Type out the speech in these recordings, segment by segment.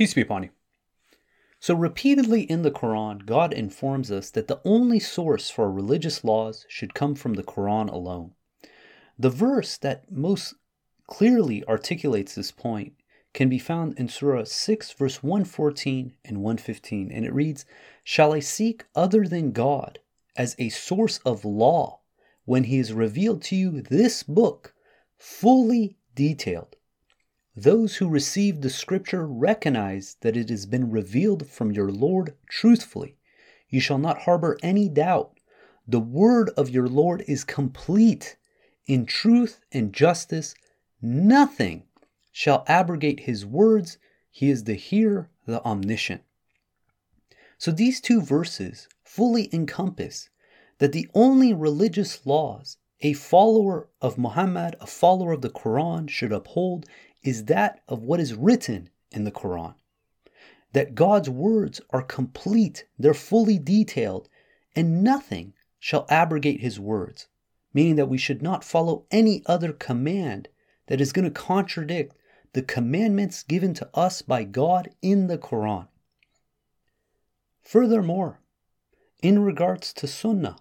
Peace be upon you. So, repeatedly in the Quran, God informs us that the only source for religious laws should come from the Quran alone. The verse that most clearly articulates this point can be found in Surah 6, verse 114 and 115, and it reads, Shall I seek other than God as a source of law when He has revealed to you this book, fully detailed? Those who receive the scripture recognize that it has been revealed from your Lord truthfully. You shall not harbor any doubt. The word of your Lord is complete. In truth and justice, nothing shall abrogate his words. He is the hearer, the omniscient. So these two verses fully encompass that the only religious laws a follower of Muhammad, a follower of the Quran, should uphold is that of what is written in the Quran. That God's words are complete, they're fully detailed, and nothing shall abrogate his words, meaning that we should not follow any other command that is going to contradict the commandments given to us by God in the Quran. Furthermore, in regards to Sunnah,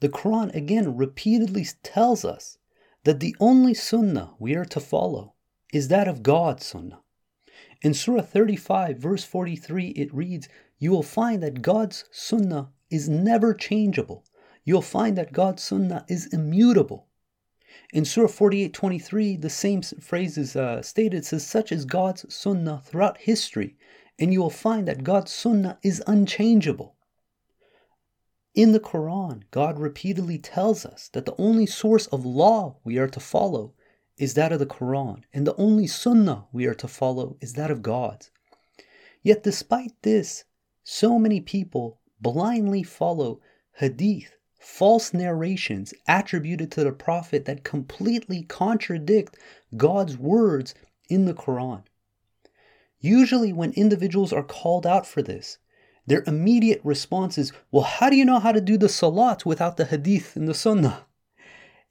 the Quran again repeatedly tells us that the only Sunnah we are to follow is that of God's Sunnah. In Surah 35, verse 43, it reads, You will find that God's Sunnah is never changeable. You'll find that God's Sunnah is immutable. In Surah 48, 23, the same phrase is uh, stated, says, Such is God's Sunnah throughout history, and you will find that God's Sunnah is unchangeable. In the Quran, God repeatedly tells us that the only source of law we are to follow is that of the Quran, and the only sunnah we are to follow is that of God. Yet, despite this, so many people blindly follow hadith, false narrations attributed to the Prophet that completely contradict God's words in the Quran. Usually, when individuals are called out for this, their immediate response is, Well, how do you know how to do the salat without the hadith and the sunnah?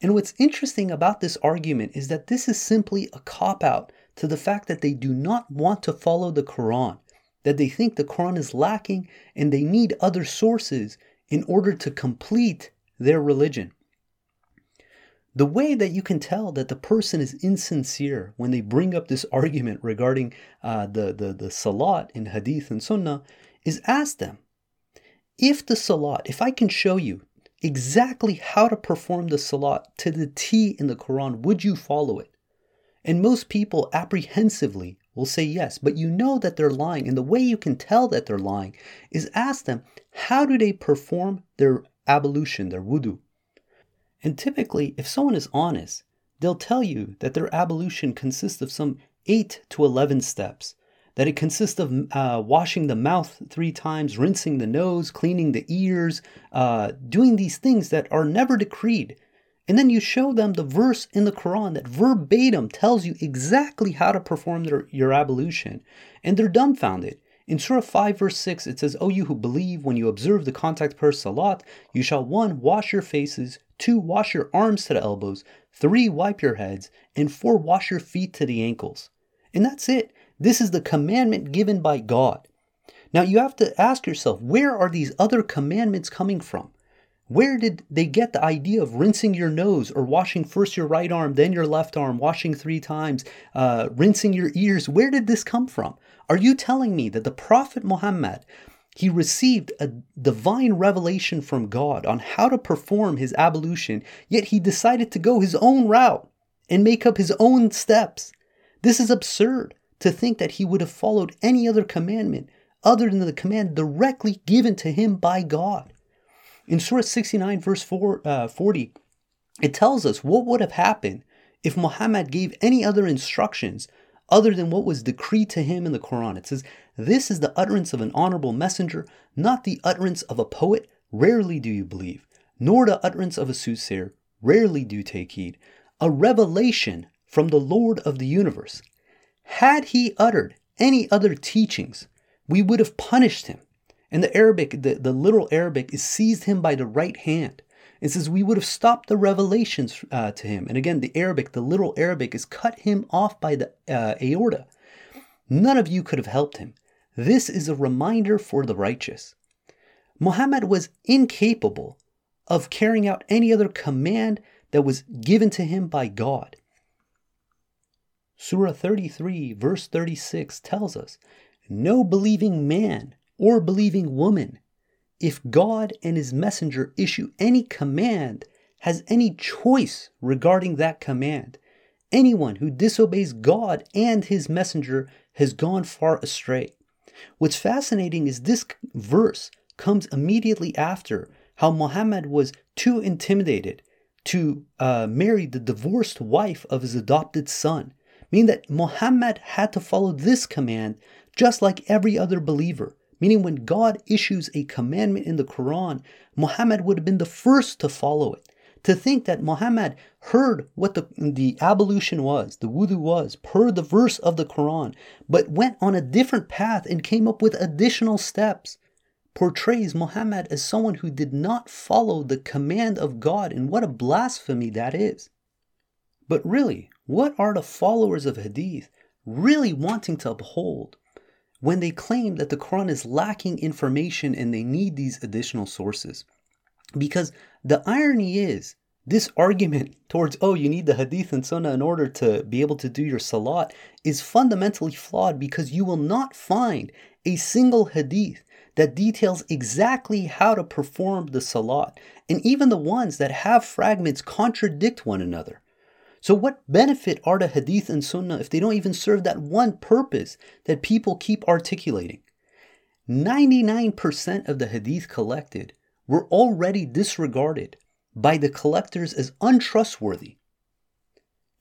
And what's interesting about this argument is that this is simply a cop out to the fact that they do not want to follow the Quran, that they think the Quran is lacking and they need other sources in order to complete their religion. The way that you can tell that the person is insincere when they bring up this argument regarding uh, the, the, the salat in hadith and sunnah is ask them if the salat, if I can show you exactly how to perform the salat to the T in the Quran, would you follow it? And most people apprehensively will say yes, but you know that they're lying. And the way you can tell that they're lying is ask them, how do they perform their ablution, their wudu? And typically, if someone is honest, they'll tell you that their ablution consists of some 8 to 11 steps that it consists of uh, washing the mouth three times, rinsing the nose, cleaning the ears, uh, doing these things that are never decreed. And then you show them the verse in the Quran that verbatim tells you exactly how to perform their, your ablution, and they're dumbfounded. In Surah 5, verse 6, it says, O you who believe, when you observe the contact prayer salat, you shall one, wash your faces, two, wash your arms to the elbows, three, wipe your heads, and four, wash your feet to the ankles. And that's it. This is the commandment given by God. Now you have to ask yourself, where are these other commandments coming from? Where did they get the idea of rinsing your nose or washing first your right arm, then your left arm, washing three times, uh, rinsing your ears? Where did this come from? Are you telling me that the Prophet Muhammad, he received a divine revelation from God on how to perform his ablution, yet he decided to go his own route and make up his own steps? This is absurd to think that he would have followed any other commandment other than the command directly given to him by God. In Surah 69, verse 4, uh, 40, it tells us what would have happened if Muhammad gave any other instructions other than what was decreed to him in the Quran. It says, This is the utterance of an honorable messenger, not the utterance of a poet. Rarely do you believe, nor the utterance of a soothsayer. Rarely do you take heed. A revelation from the Lord of the universe. Had he uttered any other teachings, we would have punished him. And the Arabic, the, the literal Arabic, is seized him by the right hand. It says we would have stopped the revelations uh, to him. And again, the Arabic, the literal Arabic, is cut him off by the uh, aorta. None of you could have helped him. This is a reminder for the righteous. Muhammad was incapable of carrying out any other command that was given to him by God. Surah 33, verse 36 tells us No believing man or believing woman, if God and his messenger issue any command, has any choice regarding that command. Anyone who disobeys God and his messenger has gone far astray. What's fascinating is this verse comes immediately after how Muhammad was too intimidated to uh, marry the divorced wife of his adopted son, meaning that Muhammad had to follow this command just like every other believer. Meaning, when God issues a commandment in the Quran, Muhammad would have been the first to follow it. To think that Muhammad heard what the, the ablution was, the wudu was, per the verse of the Quran, but went on a different path and came up with additional steps portrays Muhammad as someone who did not follow the command of God, and what a blasphemy that is. But really, what are the followers of Hadith really wanting to uphold when they claim that the Quran is lacking information and they need these additional sources? Because the irony is, this argument towards, oh, you need the Hadith and Sunnah in order to be able to do your Salat is fundamentally flawed because you will not find a single Hadith that details exactly how to perform the salat, and even the ones that have fragments contradict one another. So, what benefit are the hadith and sunnah if they don't even serve that one purpose that people keep articulating? 99% of the hadith collected were already disregarded by the collectors as untrustworthy.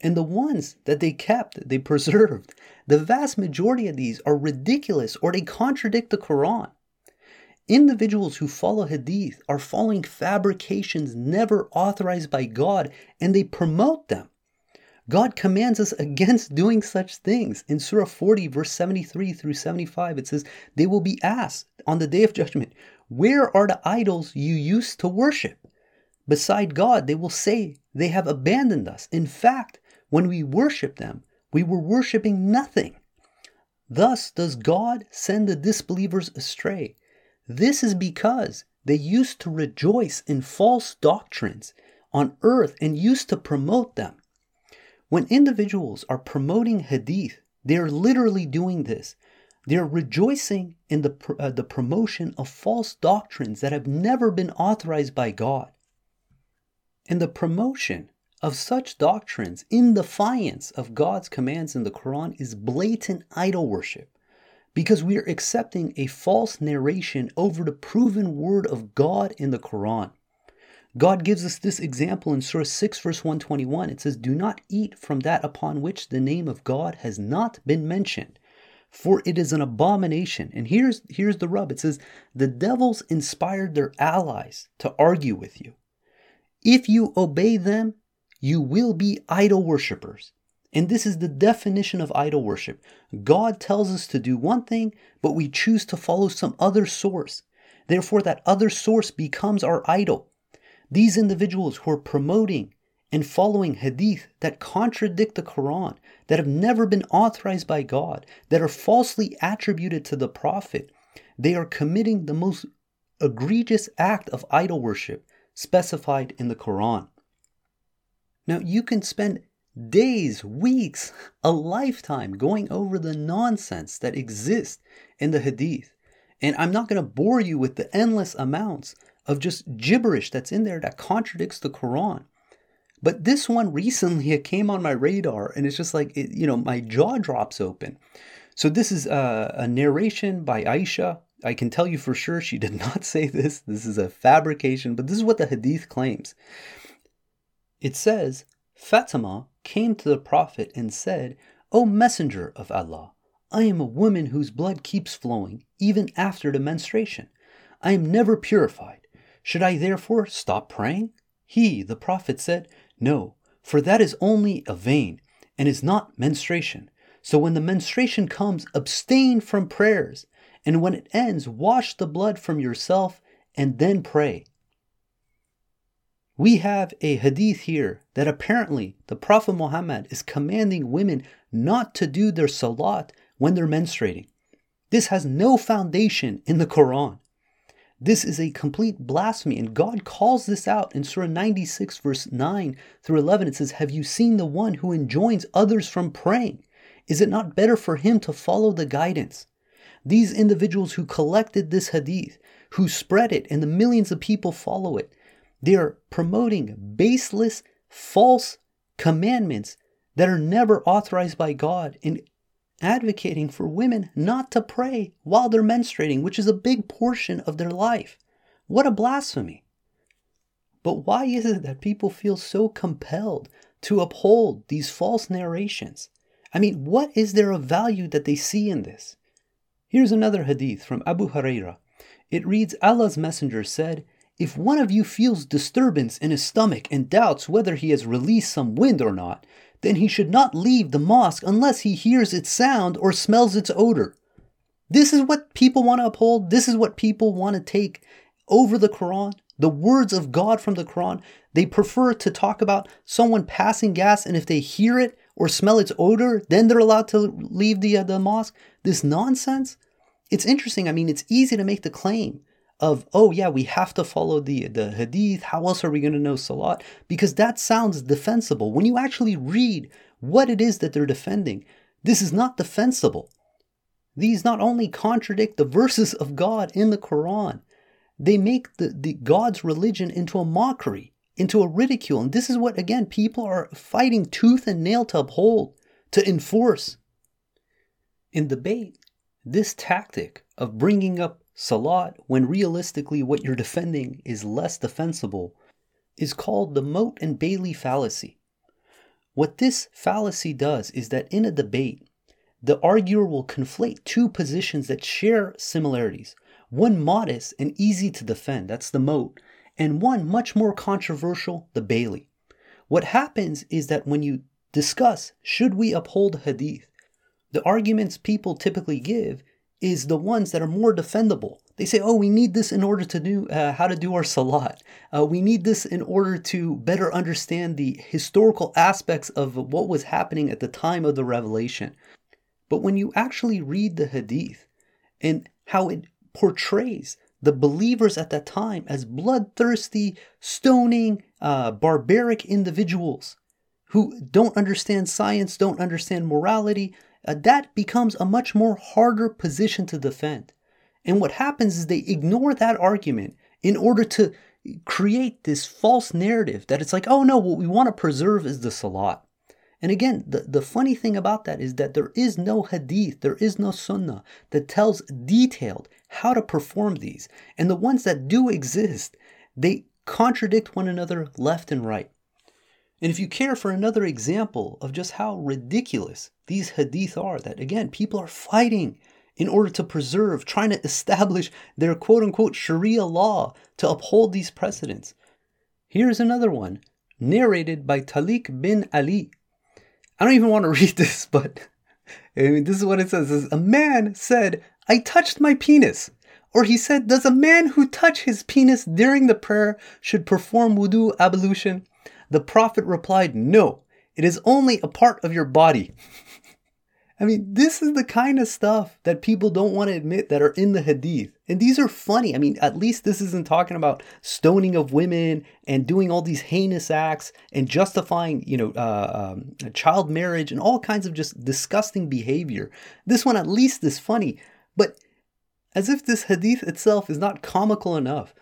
And the ones that they kept, they preserved, the vast majority of these are ridiculous or they contradict the Quran. Individuals who follow Hadith are following fabrications never authorized by God and they promote them. God commands us against doing such things. In Surah 40, verse 73 through 75, it says, They will be asked on the day of judgment, Where are the idols you used to worship? Beside God, they will say, They have abandoned us. In fact, when we worship them, we were worshiping nothing. Thus does God send the disbelievers astray this is because they used to rejoice in false doctrines on earth and used to promote them. When individuals are promoting hadith, they are literally doing this. They're rejoicing in the, uh, the promotion of false doctrines that have never been authorized by God. And the promotion of such doctrines in defiance of God's commands in the Quran is blatant idol worship because we are accepting a false narration over the proven word of God in the Quran. God gives us this example in Surah 6, verse 121. It says, Do not eat from that upon which the name of God has not been mentioned, for it is an abomination. And here's, here's the rub it says, The devils inspired their allies to argue with you. If you obey them, you will be idol worshippers. And this is the definition of idol worship. God tells us to do one thing, but we choose to follow some other source. Therefore, that other source becomes our idol. These individuals who are promoting and following hadith that contradict the Quran, that have never been authorized by God, that are falsely attributed to the Prophet, they are committing the most egregious act of idol worship specified in the Quran. Now, you can spend days, weeks, a lifetime going over the nonsense that exists in the Hadith. And I'm not going to bore you with the endless amounts of just gibberish that's in there that contradicts the Quran. But this one recently, it came on my radar, and it's just like, it, you know, my jaw drops open. So this is a, a narration by Aisha. I can tell you for sure she did not say this. This is a fabrication, but this is what the Hadith claims. It says, Fatima came to the Prophet and said, O Messenger of Allah, I am a woman whose blood keeps flowing, even after the menstruation. I am never purified. Should I therefore stop praying? He, the Prophet, said, No, for that is only a vein, and is not menstruation. So when the menstruation comes, abstain from prayers, and when it ends, wash the blood from yourself, and then pray. We have a hadith here that apparently the Prophet Muhammad is commanding women not to do their salat when they're menstruating. This has no foundation in the Quran. This is a complete blasphemy, and God calls this out in Surah 96, verse 9 through 11. It says, Have you seen the one who enjoins others from praying? Is it not better for him to follow the guidance? These individuals who collected this hadith, who spread it, and the millions of people follow it, they are promoting baseless, false commandments that are never authorized by God and advocating for women not to pray while they're menstruating, which is a big portion of their life. What a blasphemy. But why is it that people feel so compelled to uphold these false narrations? I mean, what is there of value that they see in this? Here's another hadith from Abu Huraira. It reads Allah's Messenger said, If one of you feels disturbance in his stomach and doubts whether he has released some wind or not, then he should not leave the mosque unless he hears its sound or smells its odor. This is what people want to uphold. This is what people want to take over the Quran, the words of God from the Quran. They prefer to talk about someone passing gas, and if they hear it or smell its odor, then they're allowed to leave the, uh, the mosque. This nonsense. It's interesting. I mean, it's easy to make the claim of oh yeah we have to follow the the hadith. How else are we going to know salat? Because that sounds defensible. When you actually read what it is that they're defending this is not defensible. These not only contradict the verses of god in the quran they make the, the god's religion into a mockery into a ridicule. And this is what again people are fighting tooth and nail to uphold to enforce. In debate this tactic of bringing up Salat, when realistically what you're defending is less defensible, is called the Moat and Bailey fallacy. What this fallacy does is that in a debate, the arguer will conflate two positions that share similarities one modest and easy to defend, that's the moat, and one much more controversial, the Bailey. What happens is that when you discuss should we uphold hadith, the arguments people typically give is the ones that are more defendable. They say, oh, we need this in order to do uh, how to do our salat. Uh, we need this in order to better understand the historical aspects of what was happening at the time of the revelation. But when you actually read the hadith and how it portrays the believers at that time as bloodthirsty, stoning, uh, barbaric individuals who don't understand science, don't understand morality, Uh, that becomes a much more harder position to defend. And what happens is they ignore that argument in order to create this false narrative that it's like, oh no, what we want to preserve is the salat. And again, the, the funny thing about that is that there is no hadith, there is no sunnah that tells detailed how to perform these. And the ones that do exist, they contradict one another left and right. And if you care for another example of just how ridiculous these hadith are, that again, people are fighting in order to preserve, trying to establish their quote unquote Sharia law to uphold these precedents. Here's another one, narrated by Talik bin Ali. I don't even want to read this, but I mean, this is what it says. It says a man said, I touched my penis. Or he said, Does a man who touch his penis during the prayer should perform wudu ablution? The Prophet replied, No, it is only a part of your body. I mean, this is the kind of stuff that people don't want to admit that are in the hadith. And these are funny. I mean, at least this isn't talking about stoning of women and doing all these heinous acts and justifying, you know, uh, um, child marriage and all kinds of just disgusting behavior. This one at least is funny. But as if this hadith itself is not comical enough,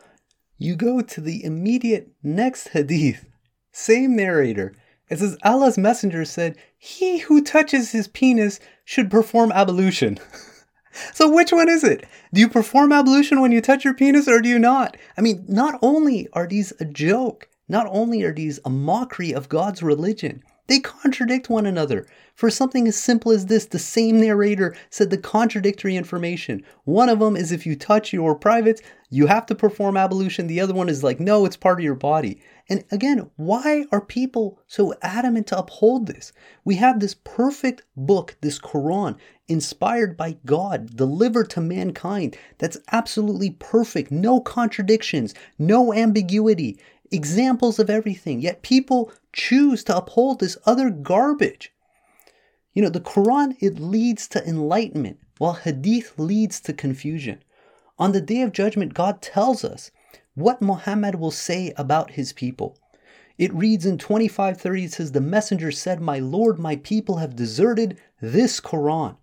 you go to the immediate next hadith same narrator. It says Allah's messenger said, He who touches his penis should perform ablution. so which one is it? Do you perform ablution when you touch your penis or do you not? I mean, not only are these a joke, not only are these a mockery of God's religion, they contradict one another. For something as simple as this, the same narrator said the contradictory information. One of them is if you touch your privates, you have to perform ablution. The other one is like, no, it's part of your body. And again, why are people so adamant to uphold this? We have this perfect book, this Quran, inspired by God, delivered to mankind, that's absolutely perfect, no contradictions, no ambiguity, examples of everything. Yet people choose to uphold this other garbage. You know, the Quran, it leads to enlightenment, while Hadith leads to confusion. On the day of judgment, God tells us what Muhammad will say about his people. It reads in 2530, it says, The messenger said, My Lord, my people have deserted this Quran.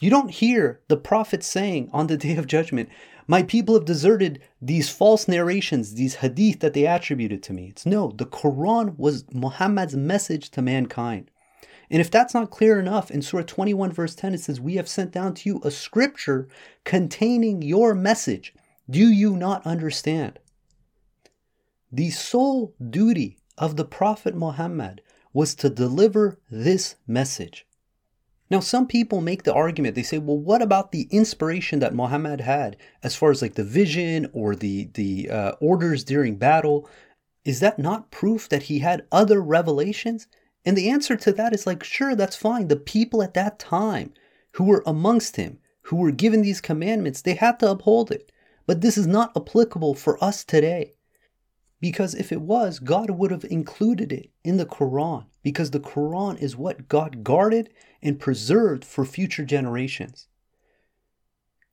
You don't hear the prophet saying on the day of judgment, My people have deserted these false narrations, these hadith that they attributed to me. It's no, the Quran was Muhammad's message to mankind. And if that's not clear enough, in Surah 21, verse 10, it says, We have sent down to you a scripture containing your message. Do you not understand? The sole duty of the Prophet Muhammad was to deliver this message. Now, some people make the argument, they say, well, what about the inspiration that Muhammad had as far as like the vision or the, the uh, orders during battle? Is that not proof that he had other revelations? And the answer to that is like, sure, that's fine. The people at that time who were amongst him, who were given these commandments, they had to uphold it. But this is not applicable for us today. Because if it was, God would have included it in the Quran, because the Quran is what God guarded and preserved for future generations.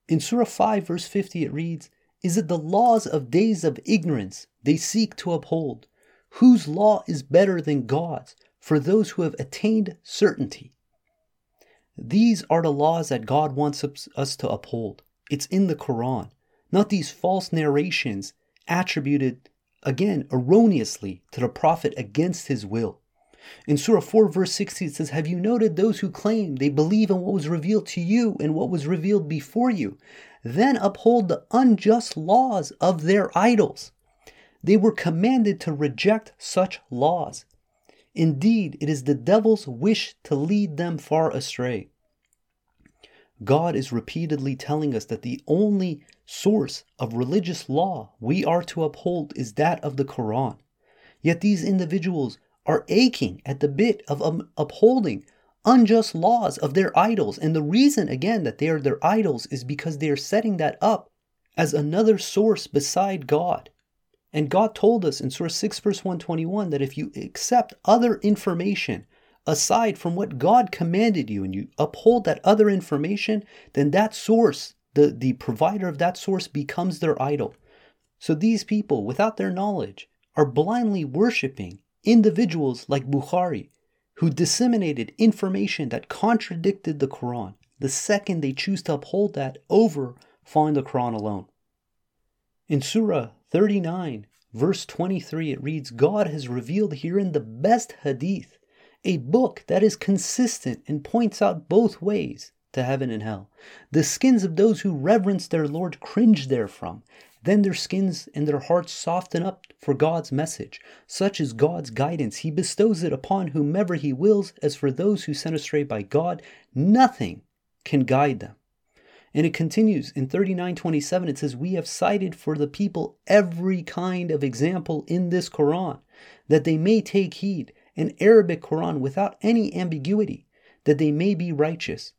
In Surah 5, verse 50, it reads, Is it the laws of days of ignorance they seek to uphold? Whose law is better than God's? for those who have attained certainty. These are the laws that God wants us to uphold. It's in the Quran, not these false narrations attributed, again, erroneously to the Prophet against his will. In Surah 4, verse 60, it says, Have you noted those who claim they believe in what was revealed to you and what was revealed before you, then uphold the unjust laws of their idols? They were commanded to reject such laws. Indeed, it is the devil's wish to lead them far astray. God is repeatedly telling us that the only source of religious law we are to uphold is that of the Quran. Yet these individuals are aching at the bit of um, upholding unjust laws of their idols. And the reason, again, that they are their idols is because they are setting that up as another source beside God. And God told us in Surah 6, verse 121, that if you accept other information aside from what God commanded you and you uphold that other information, then that source, the, the provider of that source, becomes their idol. So these people, without their knowledge, are blindly worshiping individuals like Bukhari, who disseminated information that contradicted the Quran the second they choose to uphold that over following the Quran alone. In Surah 39, verse 23, it reads God has revealed herein the best hadith, a book that is consistent and points out both ways to heaven and hell. The skins of those who reverence their Lord cringe therefrom. Then their skins and their hearts soften up for God's message. Such is God's guidance. He bestows it upon whomever He wills. As for those who sent astray by God, nothing can guide them. And it continues in 3927, it says, We have cited for the people every kind of example in this Quran, that they may take heed, an Arabic Quran without any ambiguity, that they may be righteous.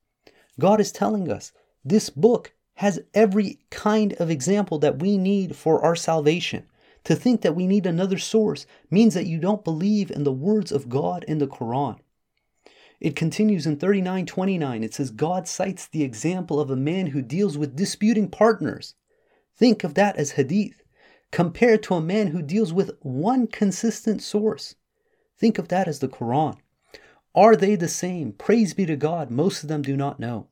God is telling us this book has every kind of example that we need for our salvation. To think that we need another source means that you don't believe in the words of God in the Quran. It continues in 3929. It says, God cites the example of a man who deals with disputing partners. Think of that as hadith, compared to a man who deals with one consistent source. Think of that as the Quran. Are they the same? Praise be to God, most of them do not know.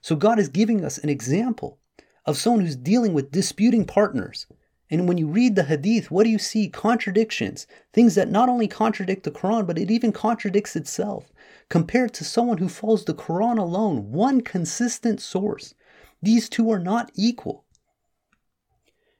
So God is giving us an example of someone who's dealing with disputing partners. And when you read the hadith, what do you see? Contradictions. Things that not only contradict the Quran, but it even contradicts itself compared to someone who follows the Quran alone, one consistent source. These two are not equal.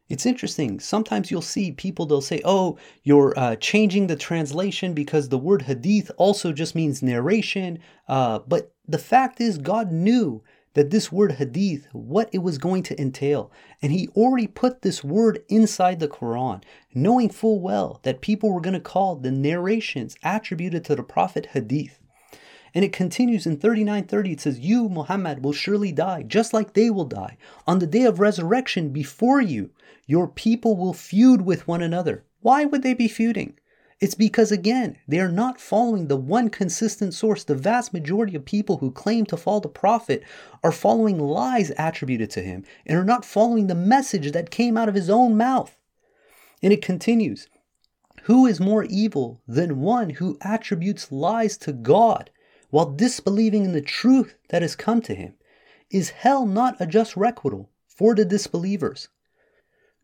It's interesting. Sometimes you'll see people, they'll say, oh, you're uh, changing the translation because the word hadith also just means narration. Uh, but the fact is, God knew that this word hadith, what it was going to entail. And he already put this word inside the Quran, knowing full well that people were going to call the narrations attributed to the Prophet hadith. And it continues in 3930. It says, You, Muhammad, will surely die, just like they will die. On the day of resurrection, before you, your people will feud with one another. Why would they be feuding? It's because, again, they are not following the one consistent source. The vast majority of people who claim to follow the prophet are following lies attributed to him and are not following the message that came out of his own mouth. And it continues Who is more evil than one who attributes lies to God while disbelieving in the truth that has come to him? Is hell not a just requital for the disbelievers?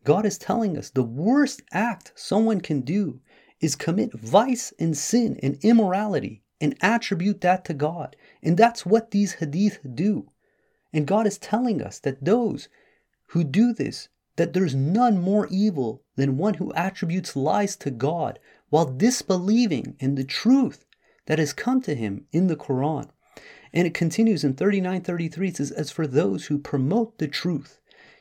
God is telling us the worst act someone can do is commit vice and sin and immorality and attribute that to God. And that's what these hadith do. And God is telling us that those who do this, that there's none more evil than one who attributes lies to God while disbelieving in the truth that has come to him in the Quran. And it continues in 3933 it says, As for those who promote the truth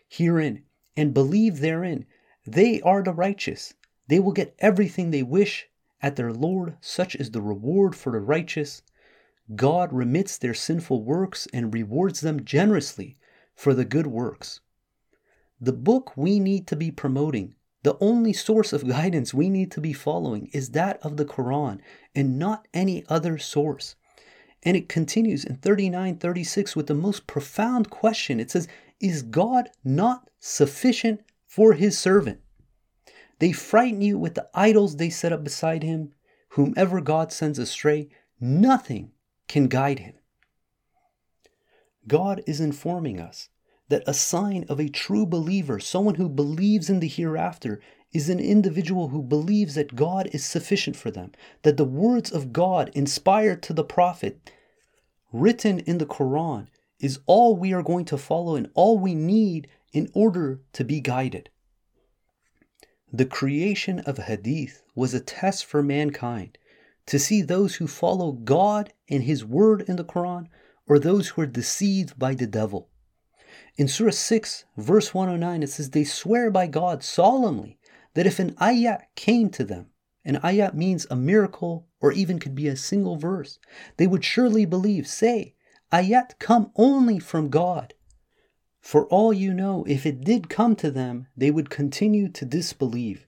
herein and believe therein, they are the righteous. They will get everything they wish at their Lord, such is the reward for the righteous. God remits their sinful works and rewards them generously for the good works. The book we need to be promoting, the only source of guidance we need to be following, is that of the Quran and not any other source. And it continues in 3936 with the most profound question. It says, Is God not sufficient for his servant? They frighten you with the idols they set up beside him. Whomever God sends astray, nothing can guide him. God is informing us that a sign of a true believer, someone who believes in the hereafter, is an individual who believes that God is sufficient for them, that the words of God inspired to the prophet, written in the Quran, is all we are going to follow and all we need in order to be guided. The creation of Hadith was a test for mankind to see those who follow God and His word in the Quran or those who are deceived by the devil. In Surah 6, verse 109, it says, They swear by God solemnly that if an ayat came to them, an ayat means a miracle or even could be a single verse, they would surely believe. Say, ayat come only from God. For all you know, if it did come to them, they would continue to disbelieve.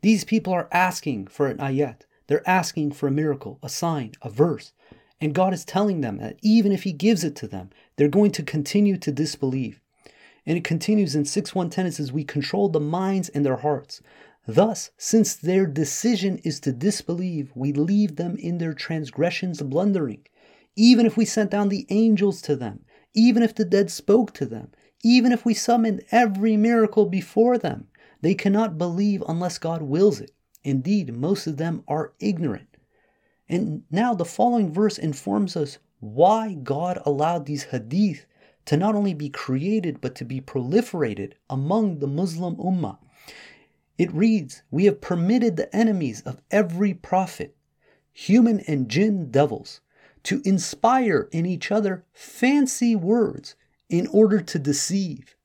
These people are asking for an ayat. They're asking for a miracle, a sign, a verse. And God is telling them that even if He gives it to them, they're going to continue to disbelieve. And it continues in 6110 it says, We control the minds and their hearts. Thus, since their decision is to disbelieve, we leave them in their transgressions blundering. Even if we sent down the angels to them, even if the dead spoke to them, even if we summoned every miracle before them, they cannot believe unless God wills it. Indeed, most of them are ignorant. And now the following verse informs us why God allowed these hadith to not only be created but to be proliferated among the Muslim ummah. It reads, We have permitted the enemies of every prophet, human and jinn devils, to inspire in each other fancy words in order to deceive.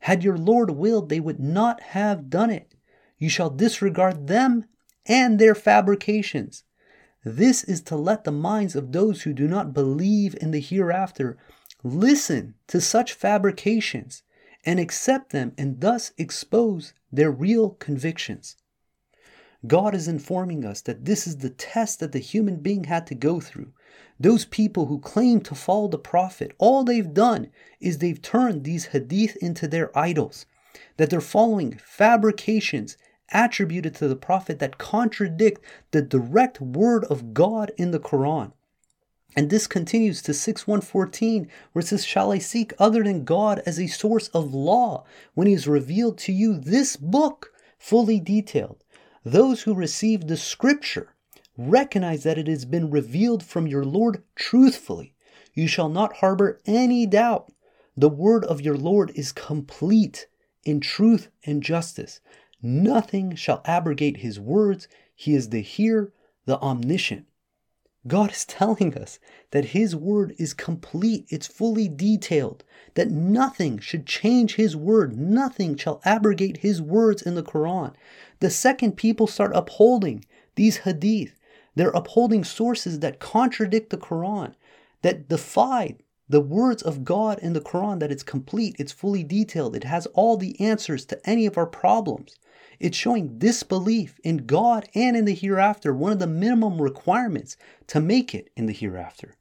Had your Lord willed, they would not have done it. You shall disregard them and their fabrications. This is to let the minds of those who do not believe in the hereafter listen to such fabrications and accept them and thus expose their real convictions. God is informing us that this is the test that the human being had to go through those people who claim to follow the Prophet, all they've done is they've turned these hadith into their idols, that they're following fabrications attributed to the Prophet that contradict the direct word of God in the Quran. And this continues to 6114, where it says, Shall I seek other than God as a source of law when He has revealed to you this book fully detailed? Those who receive the scripture Recognize that it has been revealed from your Lord truthfully. You shall not harbor any doubt. The word of your Lord is complete in truth and justice. Nothing shall abrogate his words. He is the hear, the omniscient. God is telling us that His word is complete, it's fully detailed, that nothing should change His word, nothing shall abrogate His words in the Quran. The second people start upholding these hadith, they're upholding sources that contradict the Quran, that defy the words of God in the Quran, that it's complete, it's fully detailed, it has all the answers to any of our problems. It's showing disbelief in God and in the hereafter, one of the minimum requirements to make it in the hereafter.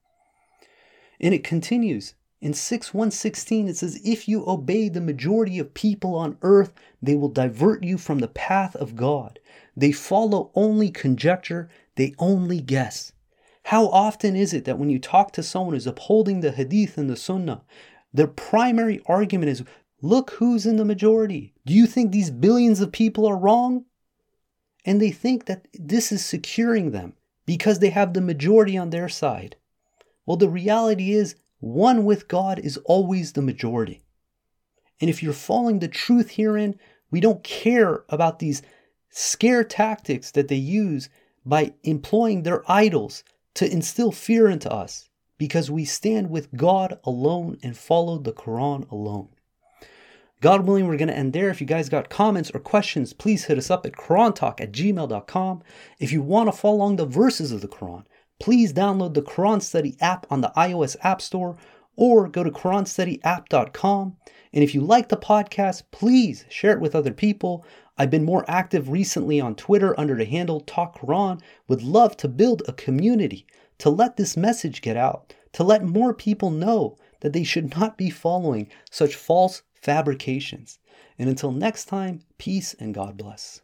And it continues in 6116 it says if you obey the majority of people on earth they will divert you from the path of God. They follow only conjecture, they only guess. How often is it that when you talk to someone who's upholding the hadith and the sunnah, their primary argument is look who's in the majority. Do you think these billions of people are wrong? And they think that this is securing them because they have the majority on their side. Well, the reality is, one with God is always the majority. And if you're following the truth herein, we don't care about these scare tactics that they use by employing their idols to instill fear into us because we stand with God alone and follow the Quran alone. God willing, we're going to end there. If you guys got comments or questions, please hit us up at QuranTalk at gmail.com. If you want to follow along the verses of the Quran, please download the Quran Study app on the iOS App Store or go to QuranStudyApp.com. And if you like the podcast, please share it with other people. I've been more active recently on Twitter under the handle Talk Quran. Would love to build a community to let this message get out, to let more people know that they should not be following such false fabrications. And until next time, peace and God bless.